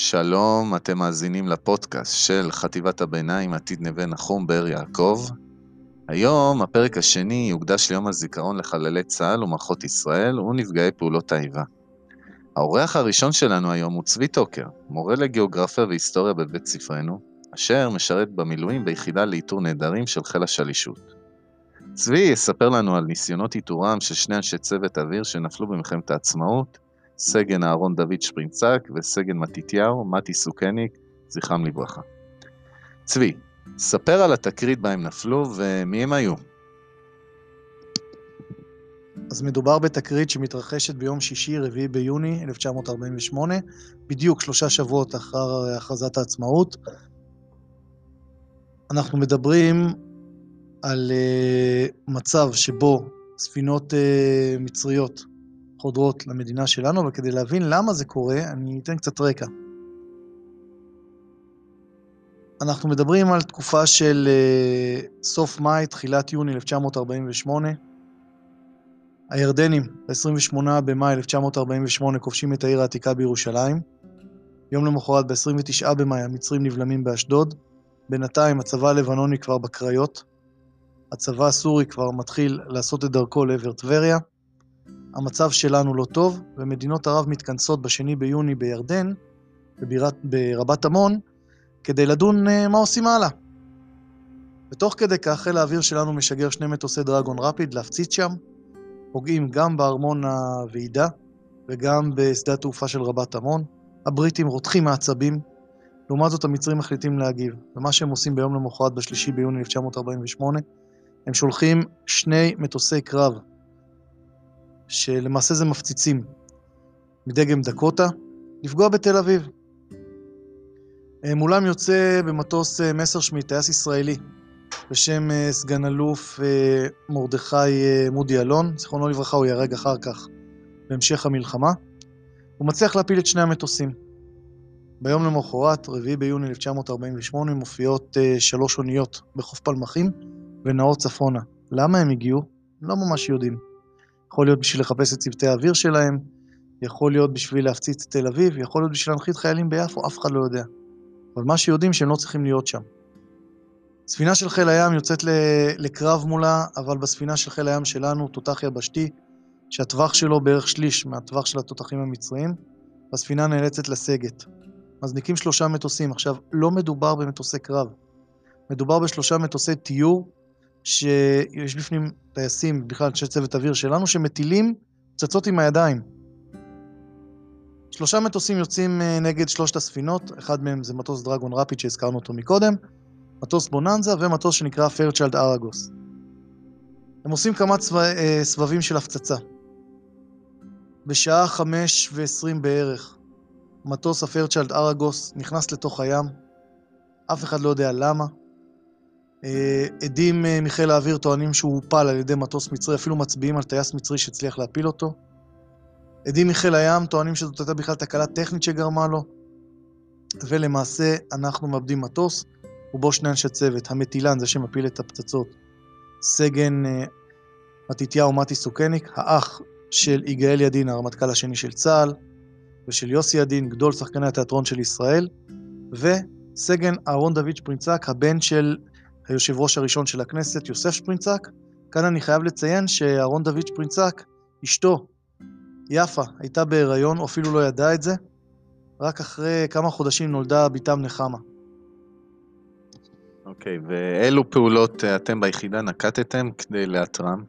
שלום, אתם מאזינים לפודקאסט של חטיבת הביניים עתיד נווה נחום באר יעקב. היום הפרק השני יוקדש ליום הזיכרון לחללי צה"ל ומערכות ישראל ונפגעי פעולות האיבה. האורח הראשון שלנו היום הוא צבי טוקר, מורה לגיאוגרפיה והיסטוריה בבית ספרנו, אשר משרת במילואים ביחידה לאיתור נעדרים של חיל השלישות. צבי יספר לנו על ניסיונות איתורם של שני אנשי צוות אוויר שנפלו במלחמת העצמאות, סגן אהרון דוד שפרינצק וסגן מתתיהו, מתי סוכניק, זכרם לברכה. צבי, ספר על התקרית בה הם נפלו ומי הם היו. אז מדובר בתקרית שמתרחשת ביום שישי, רביעי ביוני 1948, בדיוק שלושה שבועות אחר הכרזת העצמאות. אנחנו מדברים על uh, מצב שבו ספינות uh, מצריות חודרות למדינה שלנו, וכדי להבין למה זה קורה, אני אתן קצת רקע. אנחנו מדברים על תקופה של uh, סוף מאי, תחילת יוני 1948. הירדנים, ב-28 במאי 1948, כובשים את העיר העתיקה בירושלים. יום למחרת, ב-29 במאי, המצרים נבלמים באשדוד. בינתיים הצבא הלבנוני כבר בקריות. הצבא הסורי כבר מתחיל לעשות את דרכו לעבר טבריה. המצב שלנו לא טוב, ומדינות ערב מתכנסות בשני ביוני בירדן, בבירת, ברבת עמון, כדי לדון uh, מה עושים הלאה. ותוך כדי כך חיל האוויר שלנו משגר שני מטוסי דרגון רפיד להפציץ שם, פוגעים גם בארמון הוועידה וגם בשדה התעופה של רבת עמון. הבריטים רותחים מעצבים, לעומת זאת המצרים מחליטים להגיב. ומה שהם עושים ביום למחרת, בשלישי ביוני 1948, הם שולחים שני מטוסי קרב שלמעשה זה מפציצים מדגם דקוטה, לפגוע בתל אביב. אה, מולם יוצא במטוס אה, מסרשמיט, טייס ישראלי, בשם אה, סגן אלוף מרדכי מודי אלון, זיכרונו לברכה, הוא ייהרג אחר כך בהמשך המלחמה. הוא מצליח להפיל את שני המטוסים. ביום למחרת, 4 ביוני 1948, מופיעות שלוש אוניות בחוף פלמחים ונעות צפונה. למה הם הגיעו? לא ממש יודעים. יכול להיות בשביל לחפש את צוותי האוויר שלהם, יכול להיות בשביל להפציץ את תל אביב, יכול להיות בשביל להנחית חיילים ביפו, אף אחד לא יודע. אבל מה שיודעים שהם לא צריכים להיות שם. ספינה של חיל הים יוצאת לקרב מולה, אבל בספינה של חיל הים שלנו, תותח יבשתי, שהטווח שלו בערך שליש מהטווח של התותחים המצריים, והספינה נאלצת לסגת. מזניקים שלושה מטוסים. עכשיו, לא מדובר במטוסי קרב, מדובר בשלושה מטוסי טיור שיש בפנים טייסים, בכלל אנשי צוות אוויר שלנו, שמטילים פצצות עם הידיים. שלושה מטוסים יוצאים אה, נגד שלושת הספינות, אחד מהם זה מטוס דרגון רפיד שהזכרנו אותו מקודם, מטוס בוננזה ומטוס שנקרא פיירצ'לד אראגוס. הם עושים כמה צבע, אה, סבבים של הפצצה. בשעה חמש ועשרים בערך, מטוס הפיירצ'לד אראגוס נכנס לתוך הים, אף אחד לא יודע למה. אה, עדים אה, מחיל האוויר טוענים שהוא הופל על ידי מטוס מצרי, אפילו מצביעים על טייס מצרי שהצליח להפיל אותו. עדים מחיל הים טוענים שזאת הייתה בכלל תקלה טכנית שגרמה לו. ולמעשה אנחנו מאבדים מטוס, ובו שני אנשי צוות, המטילן, זה שמפיל את הפצצות, סגן אה, מתתיהו מתי סוכניק, האח של יגאל ידין, הרמטכ"ל השני של צה"ל, ושל יוסי ידין, גדול שחקני התיאטרון של ישראל, וסגן אהרון דוד שפרינצק, הבן של היושב ראש הראשון של הכנסת, יוסף שפרינצק. כאן אני חייב לציין שאהרון דוד שפרינצק, אשתו, יפה, הייתה בהיריון, או אפילו לא ידעה את זה. רק אחרי כמה חודשים נולדה בתם נחמה. אוקיי, okay, ואילו פעולות אה, אתם ביחידה נקטתם כדי לאתרם?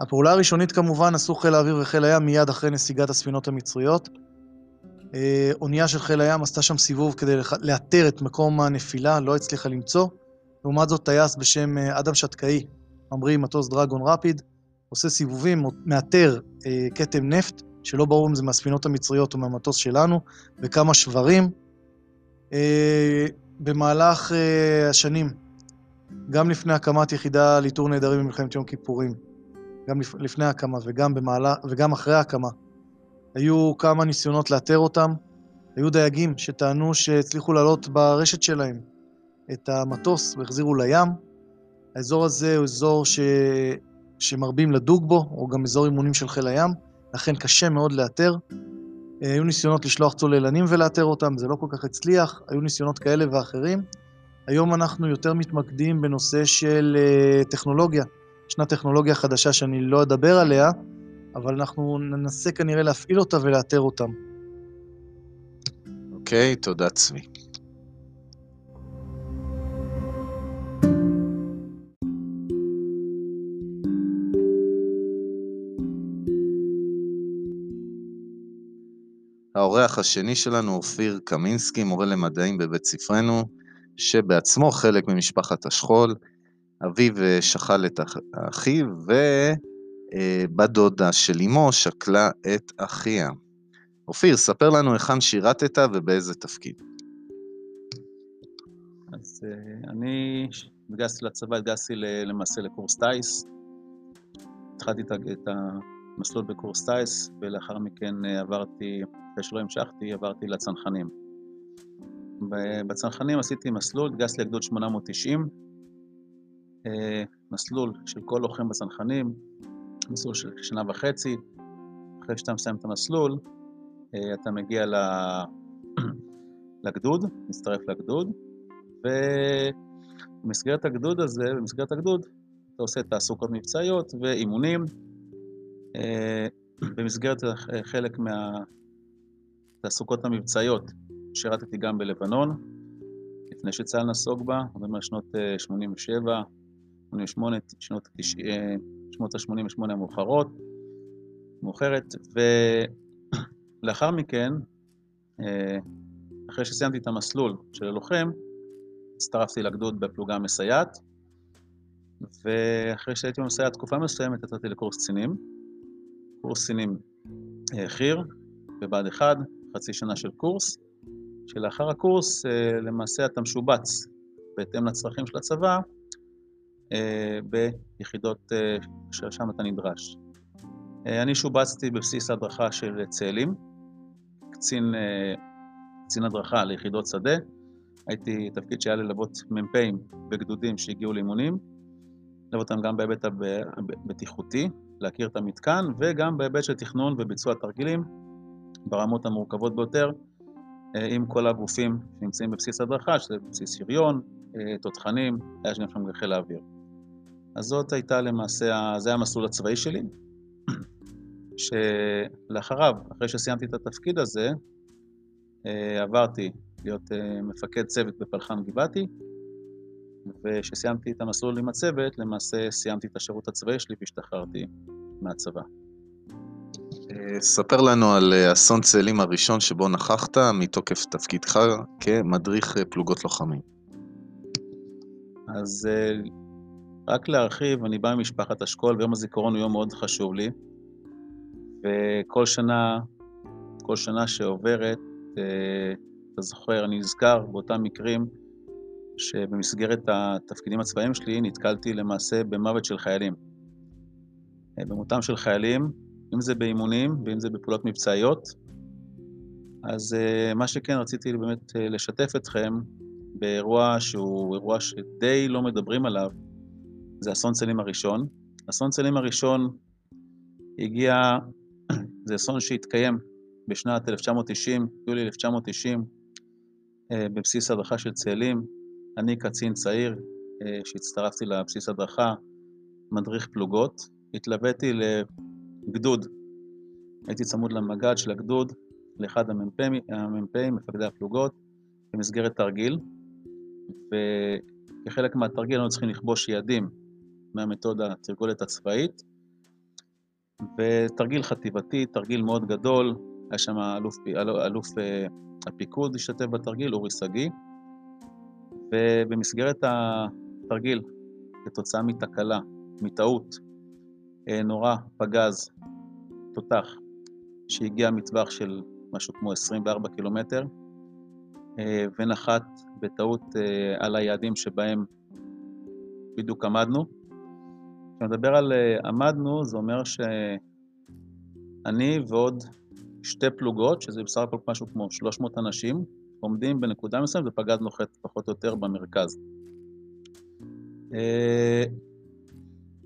הפעולה הראשונית כמובן עשו חיל האוויר וחיל הים מיד אחרי נסיגת הספינות המצריות. אה, אונייה של חיל הים עשתה שם סיבוב כדי לאתר את מקום הנפילה, לא הצליחה למצוא. לעומת זאת, טייס בשם אה, אדם שתקאי, ממריא מטוס דרגון רפיד, עושה סיבובים, מאתר אה, כתם נפט, שלא ברור אם זה מהספינות המצריות או מהמטוס שלנו, וכמה שברים. במהלך השנים, גם לפני הקמת יחידה לאיתור נעדרים במלחמת יום כיפורים, גם לפני ההקמה וגם, במעלה, וגם אחרי ההקמה, היו כמה ניסיונות לאתר אותם. היו דייגים שטענו שהצליחו לעלות ברשת שלהם את המטוס והחזירו לים. האזור הזה הוא אזור ש... שמרבים לדוג בו, או גם אזור אימונים של חיל הים, לכן קשה מאוד לאתר. היו ניסיונות לשלוח צוללנים ולאתר אותם, זה לא כל כך הצליח, היו ניסיונות כאלה ואחרים. היום אנחנו יותר מתמקדים בנושא של טכנולוגיה. ישנה טכנולוגיה חדשה שאני לא אדבר עליה, אבל אנחנו ננסה כנראה להפעיל אותה ולאתר אותם. אוקיי, okay, תודה צבי. האורח השני שלנו, אופיר קמינסקי, מורה למדעים בבית ספרנו, שבעצמו חלק ממשפחת השכול. אביו שכל את אחיו, ובת דודה של אמו שקלה את אחיה. אופיר, ספר לנו היכן שירתת ובאיזה תפקיד. אז אני התגייסתי לצבא, התגייסתי למעשה לקורס טיס. התחלתי את המסלול בקורס טיס, ולאחר מכן עברתי, אחרי שלא המשכתי, עברתי לצנחנים. בצנחנים עשיתי מסלול, התגייסתי לגדוד 890, מסלול של כל לוחם בצנחנים, מסלול של שנה וחצי. אחרי שאתה מסיים את המסלול, אתה מגיע לגדוד, מצטרף לגדוד, ובמסגרת הגדוד הזה, במסגרת הגדוד, אתה עושה תעסוקות מבצעיות ואימונים. במסגרת חלק מהתעסוקות המבצעיות שירתתי גם בלבנון, לפני שצה"ל נסוג בה, זאת אומרת שנות 87, 88, שנות, שנות ה-88 המאוחרות, מאוחרת, ולאחר מכן, אחרי שסיימתי את המסלול של הלוחם, הצטרפתי לגדוד בפלוגה המסייעת, ואחרי שהייתי במסייעת תקופה מסוימת, יצאתי לקורס קצינים, קורס קצינים חי"ר, בבה"ד 1, חצי שנה של קורס, שלאחר הקורס למעשה אתה משובץ בהתאם לצרכים של הצבא ביחידות ששם אתה נדרש. אני שובצתי בבסיס הדרכה של צאלים, קצין, קצין הדרכה ליחידות שדה. הייתי תפקיד שהיה ללוות מ"פים בגדודים שהגיעו לאימונים, ללוות אותם גם בהיבט הבטיחותי, להכיר את המתקן, וגם בהיבט של תכנון וביצוע תרגילים ברמות המורכבות ביותר, עם כל הגופים שנמצאים בבסיס הדרכה, שזה בסיס שריון, תותחנים, היה שם גם חיל האוויר. אז זאת הייתה למעשה, זה המסלול הצבאי שלי, שלאחריו, אחרי שסיימתי את התפקיד הזה, עברתי להיות מפקד צוות בפלחם גבעתי, וכשסיימתי את המסלול עם הצוות, למעשה סיימתי את השירות הצבאי שלי והשתחררתי מהצבא. ספר לנו על אסון צאלים הראשון שבו נכחת מתוקף תפקידך כמדריך פלוגות לוחמים. אז רק להרחיב, אני בא ממשפחת אשכול, ויום הזיכרון הוא יום מאוד חשוב לי, וכל שנה, כל שנה שעוברת, אתה זוכר, אני נזכר באותם מקרים שבמסגרת התפקידים הצבאיים שלי נתקלתי למעשה במוות של חיילים. במותם של חיילים, אם זה באימונים ואם זה בפעולות מבצעיות. אז מה שכן רציתי באמת לשתף אתכם באירוע שהוא אירוע שדי לא מדברים עליו, זה אסון צאלים הראשון. אסון צאלים הראשון הגיע, זה אסון שהתקיים בשנת 1990, יולי 1990, בבסיס הדרכה של צאלים. אני קצין צעיר שהצטרפתי לבסיס הדרכה, מדריך פלוגות. התלוויתי לגדוד, הייתי צמוד למג"ד של הגדוד, לאחד המ"פים, מפקדי הפלוגות, במסגרת תרגיל, וכחלק מהתרגיל היינו צריכים לכבוש יעדים מהמתודה התרגולת הצבאית, ותרגיל חטיבתי, תרגיל מאוד גדול, היה שם אלוף, אלוף הפיקוד השתתף בתרגיל, אורי שגיא, ובמסגרת התרגיל, כתוצאה מתקלה, מטעות, נורה פגז, תותח, שהגיע מטווח של משהו כמו 24 קילומטר, ונחת בטעות על היעדים שבהם בדיוק עמדנו. כשנדבר על עמדנו, זה אומר שאני ועוד שתי פלוגות, שזה בסך הכל משהו כמו 300 אנשים, עומדים בנקודה מסוימת ופגז נוחת פחות או יותר במרכז.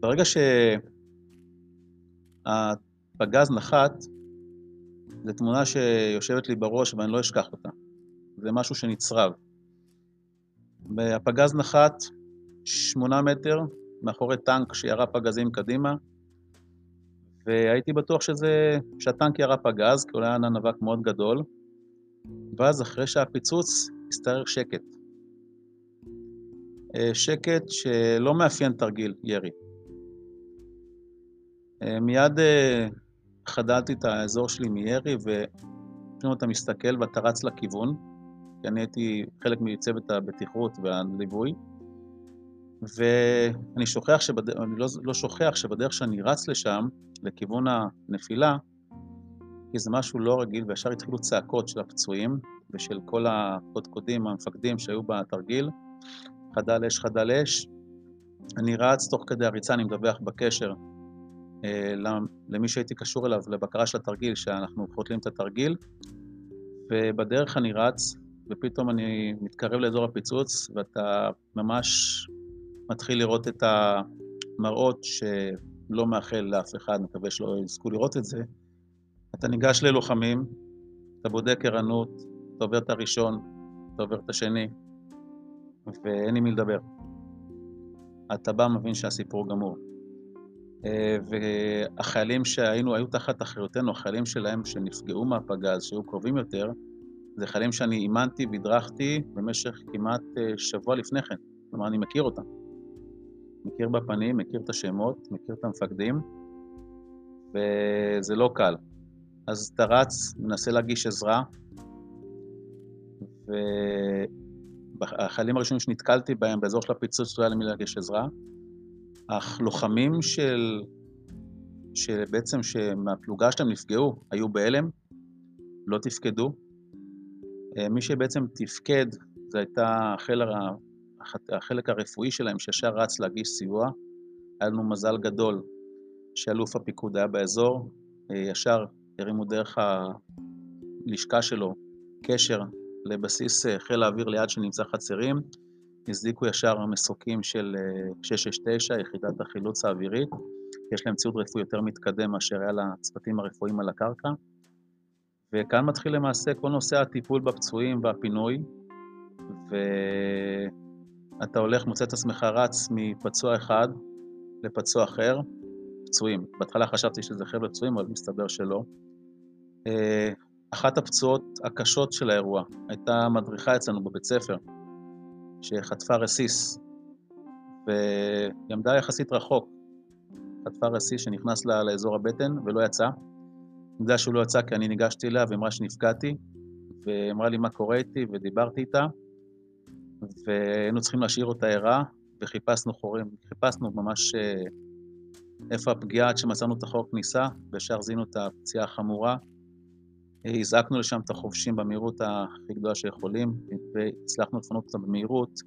ברגע שהפגז נחת, זו תמונה שיושבת לי בראש ואני לא אשכח אותה. זה משהו שנצרב. והפגז נחת שמונה מטר מאחורי טנק שירה פגזים קדימה, והייתי בטוח שזה, שהטנק ירה פגז, כי הוא היה ענן אבק מאוד גדול, ואז אחרי שהפיצוץ השתרר שקט. אה, שקט שלא מאפיין תרגיל ירי. אה, מיד אה, חדלתי את האזור שלי מירי, ופתאום אתה מסתכל ואתה רץ לכיוון, כי אני הייתי חלק מצוות הבטיחות והליווי, ואני שוכח שבד... אני לא, לא שוכח שבדרך שאני רץ לשם, לכיוון הנפילה, כי זה משהו לא רגיל, וישר התחילו צעקות של הפצועים ושל כל הקודקודים, המפקדים שהיו בתרגיל, חדל אש, חדל אש. אני רץ, תוך כדי הריצה אני מדווח בקשר אה, למי שהייתי קשור אליו, לבקרה של התרגיל, שאנחנו חותלים את התרגיל, ובדרך אני רץ, ופתאום אני מתקרב לאזור הפיצוץ, ואתה ממש מתחיל לראות את המראות שלא מאחל לאף אחד, מקווה שלא יזכו לראות את זה. אתה ניגש ללוחמים, אתה בודק ערנות, אתה עובר את הראשון, אתה עובר את השני, ואין עם מי לדבר. אתה בא, מבין שהסיפור גמור. והחיילים שהיינו, היו תחת אחריותנו, החיילים שלהם שנפגעו מהפגז, שהיו קרובים יותר, זה חיילים שאני אימנתי והדרכתי במשך כמעט אה, שבוע לפני כן. כלומר, אני מכיר אותם. מכיר בפנים, מכיר את השמות, מכיר את המפקדים, וזה לא קל. אז אתה רץ, מנסה להגיש עזרה, והחיילים הראשונים שנתקלתי בהם באזור של הפיצוץ לא היה למי להגיש עזרה. אך לוחמים של... שבעצם שמהפלוגה שלהם נפגעו, היו בהלם, לא תפקדו. מי שבעצם תפקד, זה הייתה החל, החלק הרפואי שלהם, שישר רץ להגיש סיוע. היה לנו מזל גדול שאלוף הפיקוד היה באזור, אה, ישר הרימו דרך הלשכה שלו קשר לבסיס אה, חיל האוויר ליד שנמצא חצרים, הזדיקו ישר מסוקים של 669, אה, יחידת החילוץ האווירית. יש להם ציוד רפואי יותר מתקדם מאשר היה לצוותים הרפואיים על הקרקע. וכאן מתחיל למעשה כל נושא הטיפול בפצועים והפינוי, ואתה הולך, מוצא את עצמך רץ מפצוע אחד לפצוע אחר, פצועים. בהתחלה חשבתי שזה חבר'ה פצועים, אבל מסתבר שלא. אה, אחת הפצועות הקשות של האירוע הייתה מדריכה אצלנו בבית ספר, שחטפה רסיס, והיא עמדה יחסית רחוק. חטפה רסיס שנכנס לה לאזור הבטן ולא יצא. אני יודע שהוא לא יצא כי אני ניגשתי אליה ואמרה שנפגעתי, ואמרה לי מה קורה איתי, ודיברתי איתה, והיינו צריכים להשאיר אותה ערה, וחיפשנו חורים, חיפשנו ממש אה, איפה הפגיעה עד שמצאנו את החור כניסה, וישר זיהינו את הפציעה החמורה. הזעקנו לשם את החובשים במהירות הכי גדולה שיכולים, והצלחנו לפנות אותם במהירות,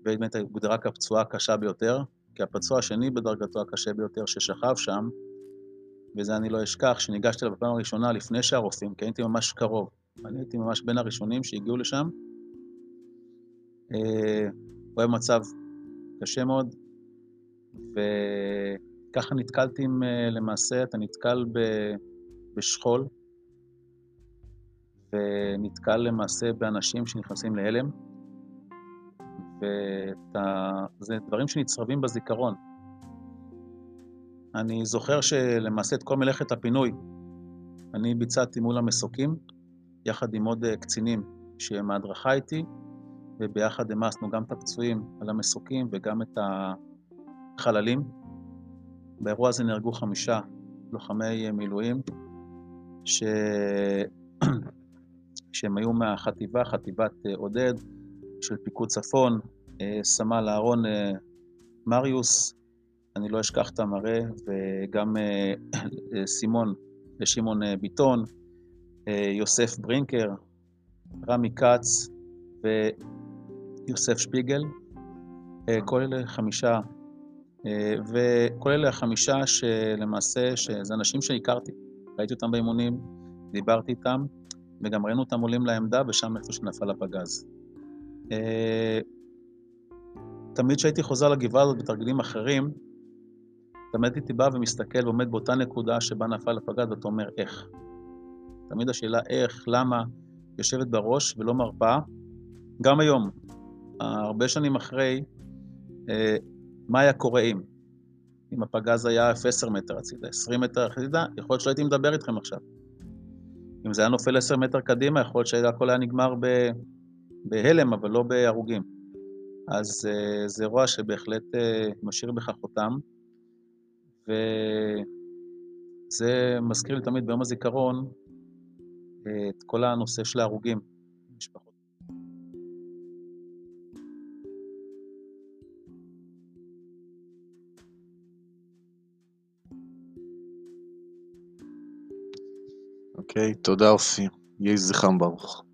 ובאמת הוגדרה כפצועה הקשה ביותר, כי הפצוע השני בדרגתו הקשה ביותר ששכב שם, וזה אני לא אשכח, שניגשתי אליו בפעם הראשונה לפני שהרופאים, כי הייתי ממש קרוב. אני הייתי ממש בין הראשונים שהגיעו לשם. אה, הוא היה במצב קשה מאוד, וככה נתקלתי עם, אה, למעשה, אתה נתקל בשכול, ונתקל למעשה באנשים שנכנסים להלם, וזה דברים שנצרבים בזיכרון. אני זוכר שלמעשה את כל מלאכת הפינוי אני ביצעתי מול המסוקים, יחד עם עוד אה, קצינים שהם ההדרכה איתי, וביחד המסנו גם את הפצועים על המסוקים וגם את החללים. באירוע הזה נהרגו חמישה לוחמי מילואים, ש... שהם היו מהחטיבה, חטיבת אה, עודד של פיקוד צפון, אה, סמל אהרון אה, מריוס, אני לא אשכח את המראה, וגם סימון ושמעון ביטון, יוסף ברינקר, רמי כץ ויוסף שפיגל. כל אלה חמישה, וכל אלה החמישה שלמעשה, שזה אנשים שהכרתי. ראיתי אותם באימונים, דיברתי איתם, וגם ראינו אותם עולים לעמדה, ושם איפה שנפל הפגז. אה, תמיד כשהייתי חוזר לגבעה הזאת בתרגילים אחרים, תמיד הייתי בא ומסתכל ועומד באותה נקודה שבה נפל הפגז, ואתה אומר, איך? תמיד השאלה איך, למה, יושבת בראש ולא מרפה. גם היום, הרבה שנים אחרי, אה, מה היה קורה אם? אם הפגז היה 10 מטר הצידה, 20 מטר הצידה, יכול להיות שלא הייתי מדבר איתכם עכשיו. אם זה היה נופל 10 מטר קדימה, יכול להיות שהכל היה נגמר בהלם, אבל לא בהרוגים. אז uh, זה אירוע שבהחלט uh, משאיר בך חותם, וזה מזכיר לי תמיד ביום הזיכרון את כל הנושא של ההרוגים, משפחות. אוקיי, תודה אופי. יהי זכרם ברוך.